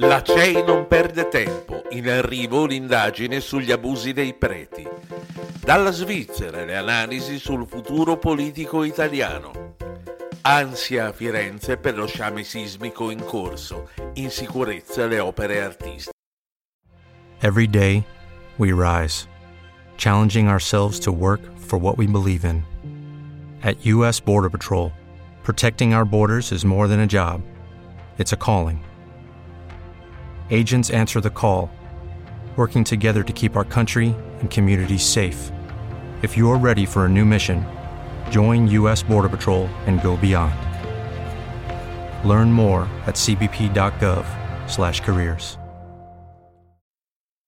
La CEI non perde tempo, in arrivo l'indagine sugli abusi dei preti. Dalla Svizzera le analisi sul futuro politico italiano. Ansia a Firenze per lo sciame sismico in corso, in sicurezza le opere artistiche. Every day, we rise, challenging ourselves to work for what we believe in. At U.S. Border Patrol, protecting our borders is more than a job, it's a calling. Agents answer the call, working together to keep our country and communities safe. If you're ready for a new mission, join U.S. Border Patrol and go beyond. Learn more at cbp.gov/careers.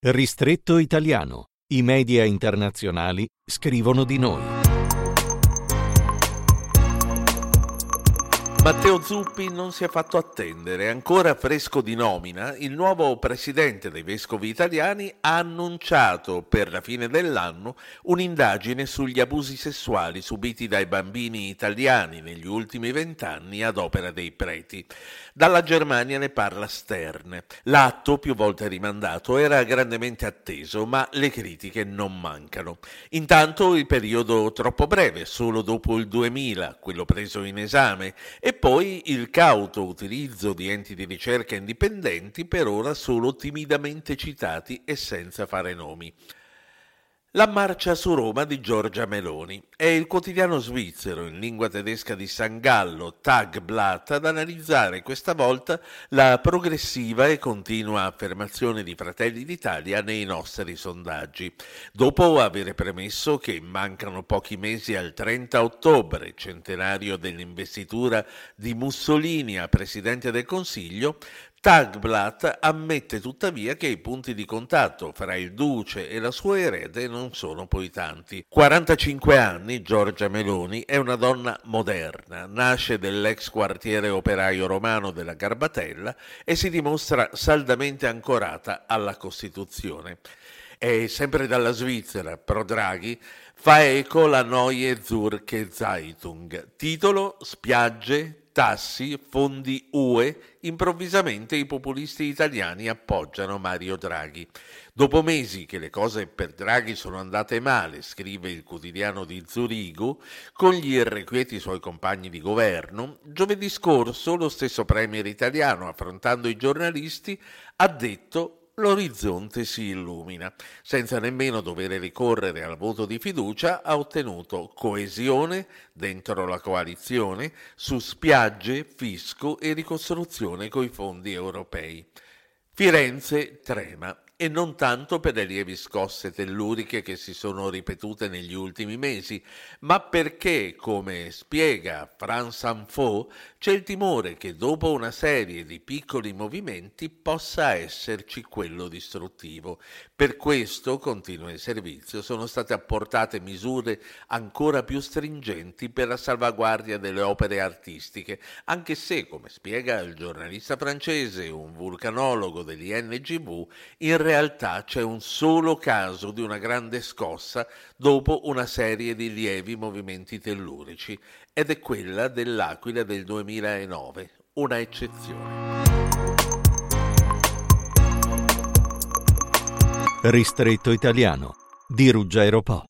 Ristretto italiano. I media internazionali scrivono di noi. Matteo Zuppi non si è fatto attendere. Ancora fresco di nomina, il nuovo presidente dei vescovi italiani ha annunciato per la fine dell'anno un'indagine sugli abusi sessuali subiti dai bambini italiani negli ultimi vent'anni ad opera dei preti. Dalla Germania ne parla Stern. L'atto, più volte rimandato, era grandemente atteso, ma le critiche non mancano. Intanto il periodo troppo breve, solo dopo il 2000, quello preso in esame, e poi il cauto utilizzo di enti di ricerca indipendenti per ora solo timidamente citati e senza fare nomi. La marcia su Roma di Giorgia Meloni è il quotidiano svizzero in lingua tedesca di San Gallo, Tagblatt, ad analizzare questa volta la progressiva e continua affermazione di Fratelli d'Italia nei nostri sondaggi. Dopo aver premesso che mancano pochi mesi al 30 ottobre, centenario dell'investitura di Mussolini a Presidente del Consiglio, Tagblatt ammette tuttavia che i punti di contatto fra il duce e la sua erede non sono poi tanti. 45 anni, Giorgia Meloni è una donna moderna, nasce dell'ex quartiere operaio romano della Garbatella e si dimostra saldamente ancorata alla Costituzione. E sempre dalla Svizzera, pro Draghi, fa eco la Neue Zürcher Zeitung, titolo Spiagge, tassi, fondi UE, improvvisamente i populisti italiani appoggiano Mario Draghi. Dopo mesi che le cose per Draghi sono andate male, scrive il quotidiano di Zurigo, con gli irrequieti suoi compagni di governo, giovedì scorso lo stesso premier italiano, affrontando i giornalisti, ha detto l'orizzonte si illumina. Senza nemmeno dover ricorrere al voto di fiducia, ha ottenuto coesione dentro la coalizione su spiagge, fisco e ricostruzione coi fondi europei. Firenze trema e non tanto per le lievi scosse telluriche che si sono ripetute negli ultimi mesi, ma perché, come spiega France Info, c'è il timore che dopo una serie di piccoli movimenti possa esserci quello distruttivo. Per questo, continua il servizio, sono state apportate misure ancora più stringenti per la salvaguardia delle opere artistiche, anche se, come spiega il giornalista francese, un vulcanologo dell'INGV, in realtà c'è un solo caso di una grande scossa dopo una serie di lievi movimenti tellurici ed è quella dell'Aquila del 2009, una eccezione. Ristretto italiano di Ruggero Po.